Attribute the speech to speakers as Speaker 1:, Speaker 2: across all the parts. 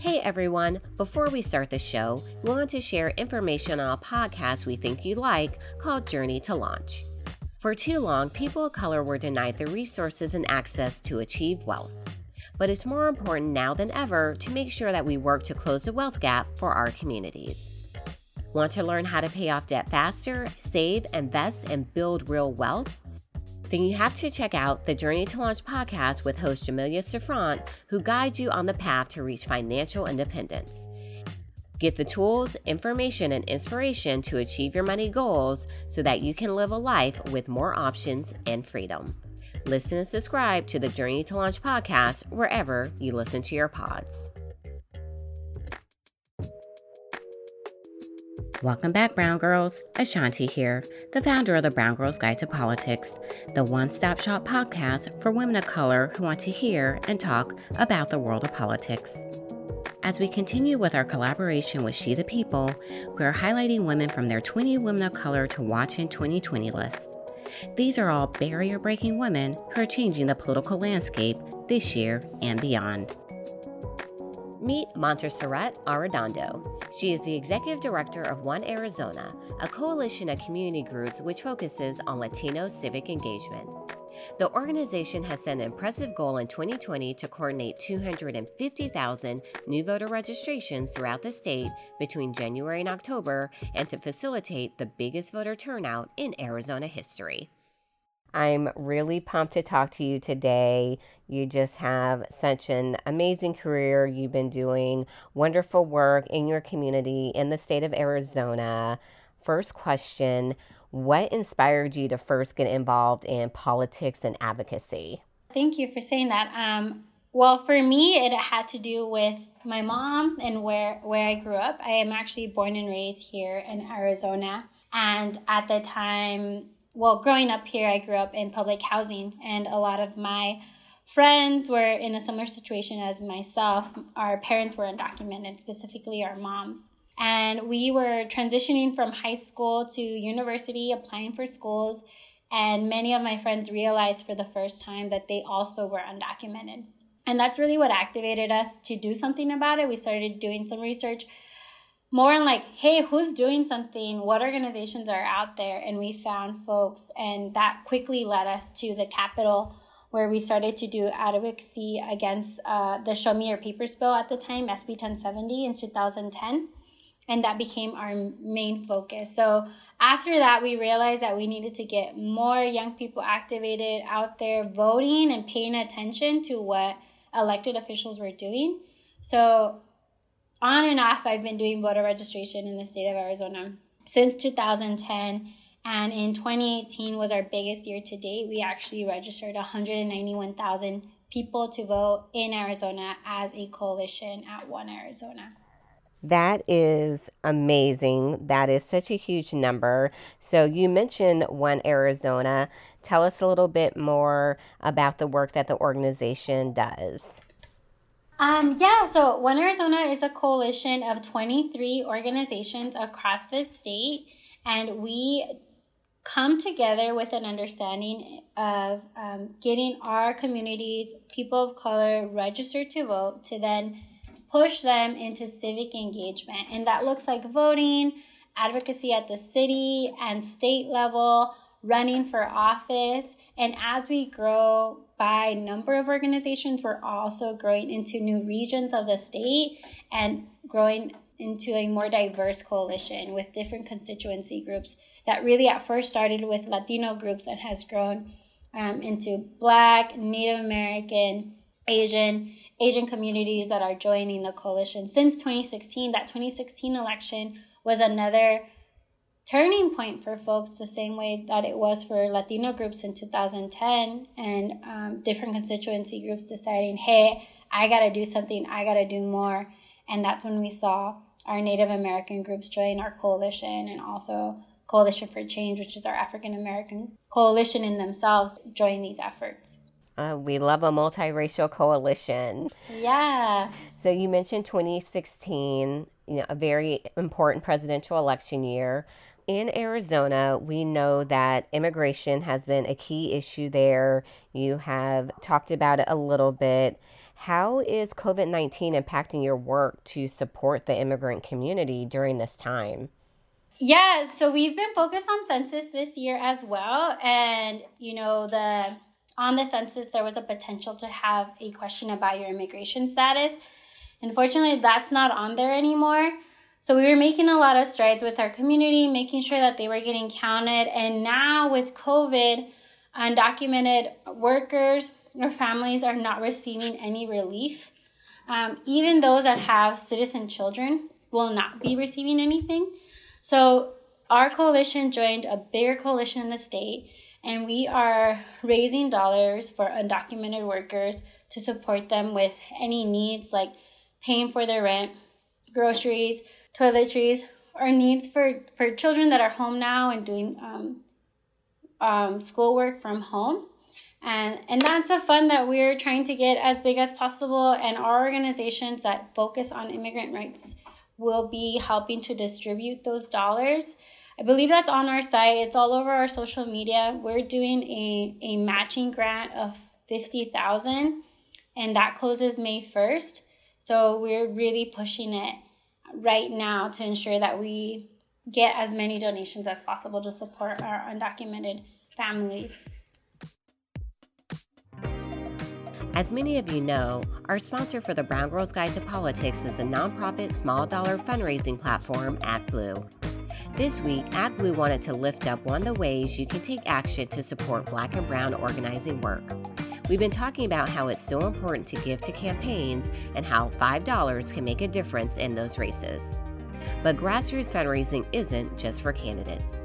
Speaker 1: Hey everyone, before we start the show, we want to share information on a podcast we think you'd like called Journey to Launch. For too long, people of color were denied the resources and access to achieve wealth. But it's more important now than ever to make sure that we work to close the wealth gap for our communities. Want to learn how to pay off debt faster, save, invest, and build real wealth? Then you have to check out the Journey to Launch podcast with host Jamila Souffrant, who guides you on the path to reach financial independence. Get the tools, information, and inspiration to achieve your money goals so that you can live a life with more options and freedom. Listen and subscribe to the Journey to Launch podcast wherever you listen to your pods. Welcome back, Brown Girls. A'shanti here, the founder of the Brown Girls Guide to Politics, the one stop shop podcast for women of color who want to hear and talk about the world of politics. As we continue with our collaboration with She the People, we are highlighting women from their 20 Women of Color to Watch in 2020 list. These are all barrier breaking women who are changing the political landscape this year and beyond. Meet Montserrat Arredondo. She is the executive director of One Arizona, a coalition of community groups which focuses on Latino civic engagement. The organization has set an impressive goal in 2020 to coordinate 250,000 new voter registrations throughout the state between January and October and to facilitate the biggest voter turnout in Arizona history. I'm really pumped to talk to you today. You just have such an amazing career. You've been doing wonderful work in your community in the state of Arizona. First question What inspired you to first get involved in politics and advocacy?
Speaker 2: Thank you for saying that. Um, well, for me, it had to do with my mom and where, where I grew up. I am actually born and raised here in Arizona. And at the time, well, growing up here, I grew up in public housing, and a lot of my friends were in a similar situation as myself. Our parents were undocumented, specifically our moms. And we were transitioning from high school to university, applying for schools. And many of my friends realized for the first time that they also were undocumented. And that's really what activated us to do something about it. We started doing some research more on like, hey, who's doing something? What organizations are out there? And we found folks, and that quickly led us to the Capitol, where we started to do advocacy against uh, the Show Me Your Papers bill at the time, SB 1070 in 2010. And that became our main focus. So after that, we realized that we needed to get more young people activated out there voting and paying attention to what elected officials were doing. So on and off, I've been doing voter registration in the state of Arizona since 2010. And in 2018 was our biggest year to date. We actually registered 191,000 people to vote in Arizona as a coalition at One Arizona.
Speaker 1: That is amazing. That is such a huge number. So, you mentioned One Arizona. Tell us a little bit more about the work that the organization does.
Speaker 2: Um, yeah, so One Arizona is a coalition of 23 organizations across the state, and we come together with an understanding of um, getting our communities, people of color, registered to vote to then push them into civic engagement. And that looks like voting, advocacy at the city and state level, running for office. And as we grow by number of organizations, we're also growing into new regions of the state and growing into a more diverse coalition with different constituency groups that really at first started with Latino groups and has grown um, into Black, Native American, Asian, Asian communities that are joining the coalition. Since 2016, that 2016 election was another turning point for folks the same way that it was for Latino groups in 2010 and um, different constituency groups deciding, hey, I got to do something, I got to do more. And that's when we saw our Native American groups join our coalition and also Coalition for Change, which is our African American coalition in themselves, join these efforts.
Speaker 1: Uh, we love a multiracial coalition.
Speaker 2: Yeah.
Speaker 1: So you mentioned 2016, you know, a very important presidential election year in Arizona, we know that immigration has been a key issue there. You have talked about it a little bit. How is COVID 19 impacting your work to support the immigrant community during this time?
Speaker 2: Yeah, so we've been focused on census this year as well. And, you know, the on the census, there was a potential to have a question about your immigration status. Unfortunately, that's not on there anymore. So we were making a lot of strides with our community, making sure that they were getting counted. And now with COVID, undocumented workers or families are not receiving any relief. Um, even those that have citizen children will not be receiving anything. So our coalition joined a bigger coalition in the state, and we are raising dollars for undocumented workers to support them with any needs like paying for their rent, groceries, toiletries, or needs for, for children that are home now and doing um, um, schoolwork from home. And, and that's a fund that we're trying to get as big as possible. And our organizations that focus on immigrant rights will be helping to distribute those dollars. I believe that's on our site. It's all over our social media. We're doing a, a matching grant of 50,000 and that closes May 1st. So we're really pushing it right now to ensure that we get as many donations as possible to support our undocumented families.
Speaker 1: As many of you know, our sponsor for the Brown Girls Guide to Politics is the nonprofit small dollar fundraising platform ActBlue. This week, ActBlue wanted to lift up one of the ways you can take action to support black and brown organizing work. We've been talking about how it's so important to give to campaigns and how $5 can make a difference in those races. But grassroots fundraising isn't just for candidates.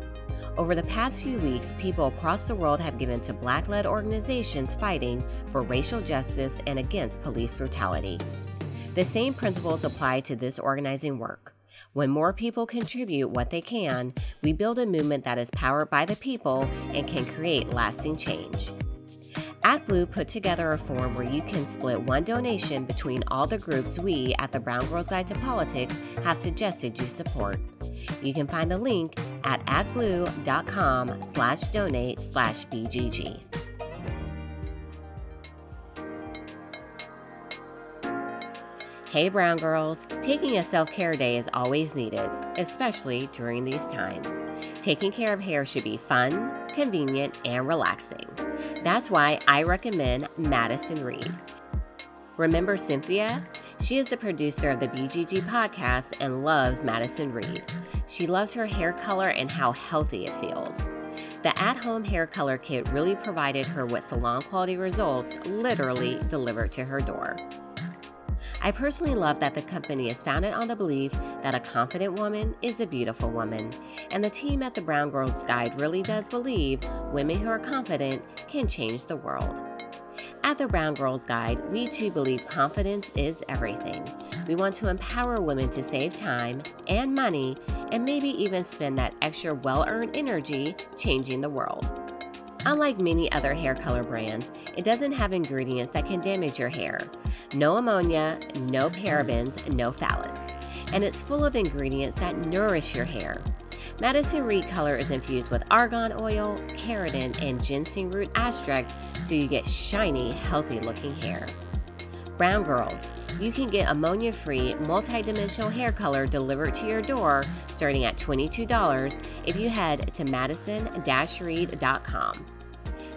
Speaker 1: Over the past few weeks, people across the world have given to black led organizations fighting for racial justice and against police brutality. The same principles apply to this organizing work. When more people contribute what they can, we build a movement that is powered by the people and can create lasting change. ActBlue put together a form where you can split one donation between all the groups we at the Brown Girls Guide to Politics have suggested you support. You can find the link at actblue.com slash donate slash BGG. Hey, Brown Girls, taking a self care day is always needed, especially during these times. Taking care of hair should be fun, convenient, and relaxing. That's why I recommend Madison Reed. Remember Cynthia? She is the producer of the BGG podcast and loves Madison Reed. She loves her hair color and how healthy it feels. The at home hair color kit really provided her with salon quality results, literally delivered to her door. I personally love that the company is founded on the belief that a confident woman is a beautiful woman, and the team at the Brown Girls Guide really does believe women who are confident can change the world. At the Brown Girls Guide, we too believe confidence is everything. We want to empower women to save time and money and maybe even spend that extra well earned energy changing the world. Unlike many other hair color brands, it doesn't have ingredients that can damage your hair. No ammonia, no parabens, no phthalates. And it's full of ingredients that nourish your hair. Madison Reed color is infused with argan oil, keratin, and ginseng root extract so you get shiny, healthy looking hair. Brown Girls, you can get ammonia free, multi-dimensional hair color delivered to your door starting at $22 if you head to madison reed.com.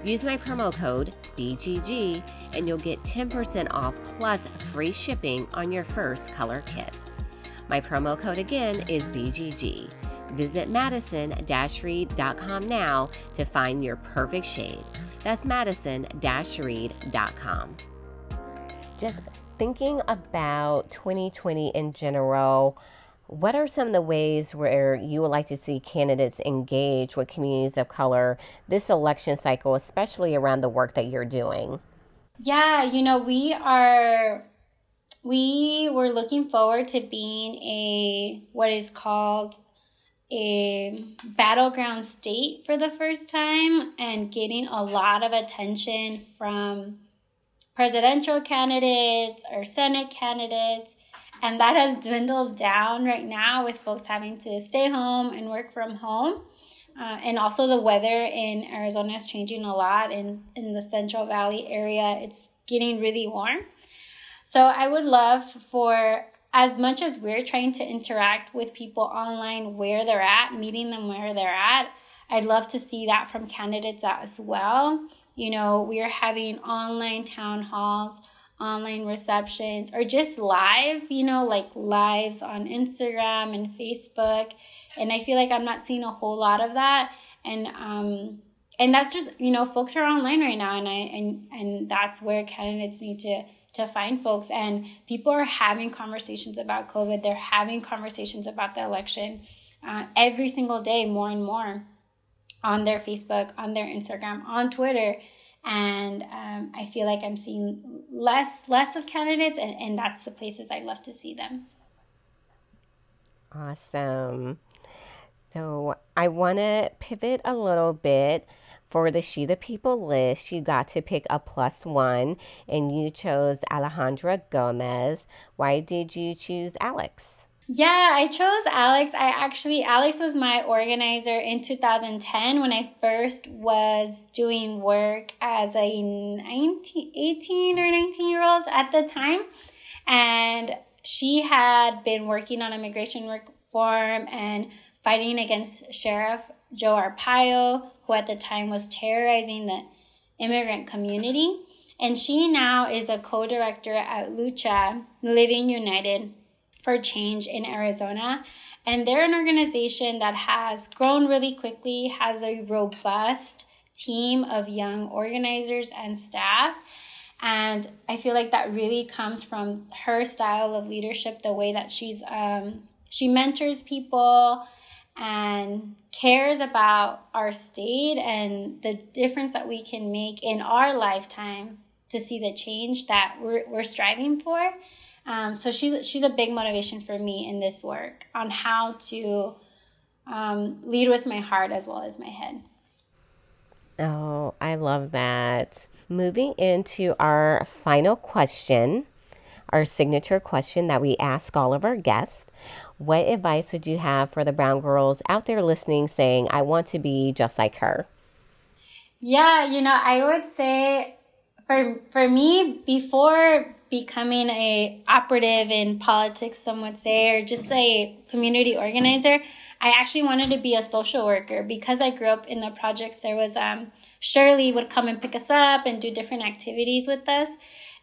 Speaker 1: Use my promo code BGG and you'll get 10% off plus free shipping on your first color kit. My promo code again is BGG. Visit madison reed.com now to find your perfect shade. That's madison reed.com. Just thinking about 2020 in general, what are some of the ways where you would like to see candidates engage with communities of color this election cycle, especially around the work that you're doing?
Speaker 2: Yeah, you know, we are we were looking forward to being a what is called a battleground state for the first time and getting a lot of attention from presidential candidates or Senate candidates. And that has dwindled down right now with folks having to stay home and work from home. Uh, and also, the weather in Arizona is changing a lot. In, in the Central Valley area, it's getting really warm. So I would love for as much as we're trying to interact with people online where they're at, meeting them where they're at, I'd love to see that from candidates as well. You know, we're having online town halls, online receptions, or just live, you know, like lives on Instagram and Facebook. And I feel like I'm not seeing a whole lot of that. And um and that's just, you know, folks are online right now and I and and that's where candidates need to to find folks and people are having conversations about covid they're having conversations about the election uh, every single day more and more on their facebook on their instagram on twitter and um, i feel like i'm seeing less less of candidates and, and that's the places i'd love to see them
Speaker 1: awesome so i want to pivot a little bit for the She the People list, you got to pick a plus one and you chose Alejandra Gomez. Why did you choose Alex?
Speaker 2: Yeah, I chose Alex. I actually, Alex was my organizer in 2010 when I first was doing work as a 19, 18 or 19 year old at the time. And she had been working on immigration reform and fighting against Sheriff Joe Arpaio, who at the time was terrorizing the immigrant community. And she now is a co director at Lucha Living United for Change in Arizona. And they're an organization that has grown really quickly, has a robust team of young organizers and staff. And I feel like that really comes from her style of leadership, the way that she's um, she mentors people, and cares about our state and the difference that we can make in our lifetime to see the change that we're, we're striving for. Um, so she's she's a big motivation for me in this work on how to um, lead with my heart as well as my head.
Speaker 1: Oh, I love that. Moving into our final question, our signature question that we ask all of our guests. What advice would you have for the brown girls out there listening saying, I want to be just like her?
Speaker 2: Yeah, you know, I would say for for me before becoming a operative in politics some would say or just a community organizer i actually wanted to be a social worker. Because i grew up in the projects there was um, shirley would come and pick us up and do different activities with us.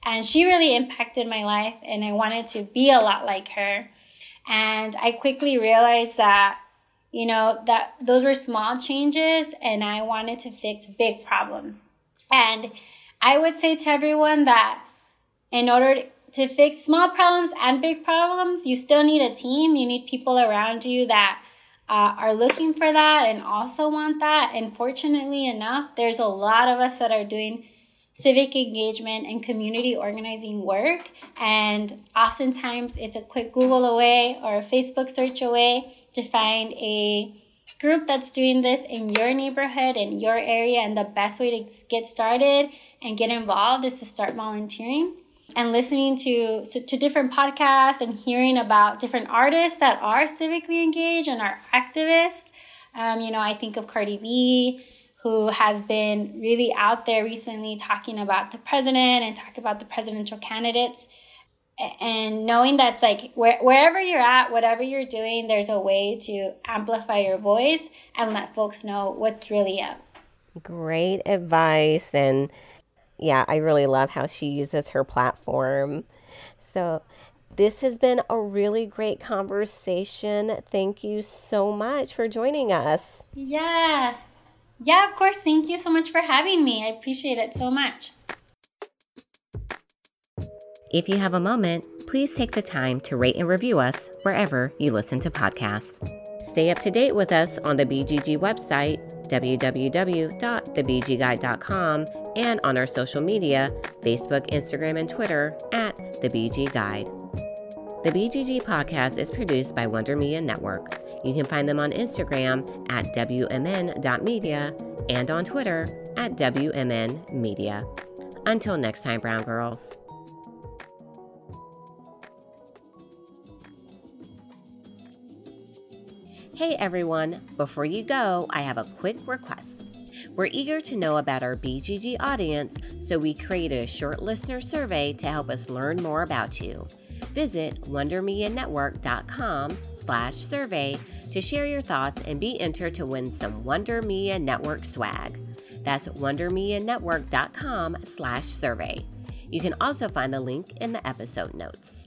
Speaker 2: And she really impacted my life and i wanted to be a lot like her. And I quickly realized that, you know, that those were small changes and I wanted to fix big problems. And I would say to everyone that in order to fix small problems and big problems, you still need a team. You need people around you that uh, are looking for that and also want that. And fortunately enough, there's a lot of us that are doing civic engagement and community organizing work. And oftentimes it's a quick Google away or a Facebook search away to find a group that's doing this in your neighborhood, in your area. And the best way to get started and get involved is to start volunteering and listening to to different podcasts and hearing about different artists that are civically engaged and are activists. Um, you know, I think of Cardi B, who has been really out there recently talking about the president and talk about the presidential candidates and knowing that's like where, wherever you're at whatever you're doing there's a way to amplify your voice and let folks know what's really up
Speaker 1: great advice and yeah i really love how she uses her platform so this has been a really great conversation thank you so much for joining us
Speaker 2: yeah yeah, of course. Thank you so much for having me. I appreciate it so much.
Speaker 1: If you have a moment, please take the time to rate and review us wherever you listen to podcasts. Stay up to date with us on the BGG website, www.thebgguide.com, and on our social media Facebook, Instagram, and Twitter at The BG Guide. The BGG podcast is produced by Wonder Media Network. You can find them on Instagram at WMN.media and on Twitter at WMN Media. Until next time, Brown Girls. Hey everyone, before you go, I have a quick request. We're eager to know about our BGG audience, so we created a short listener survey to help us learn more about you. Visit WonderMediaNetwork.com slash survey to share your thoughts and be entered to win some Wonder Media Network swag. That's WonderMediaNetwork.com slash survey. You can also find the link in the episode notes.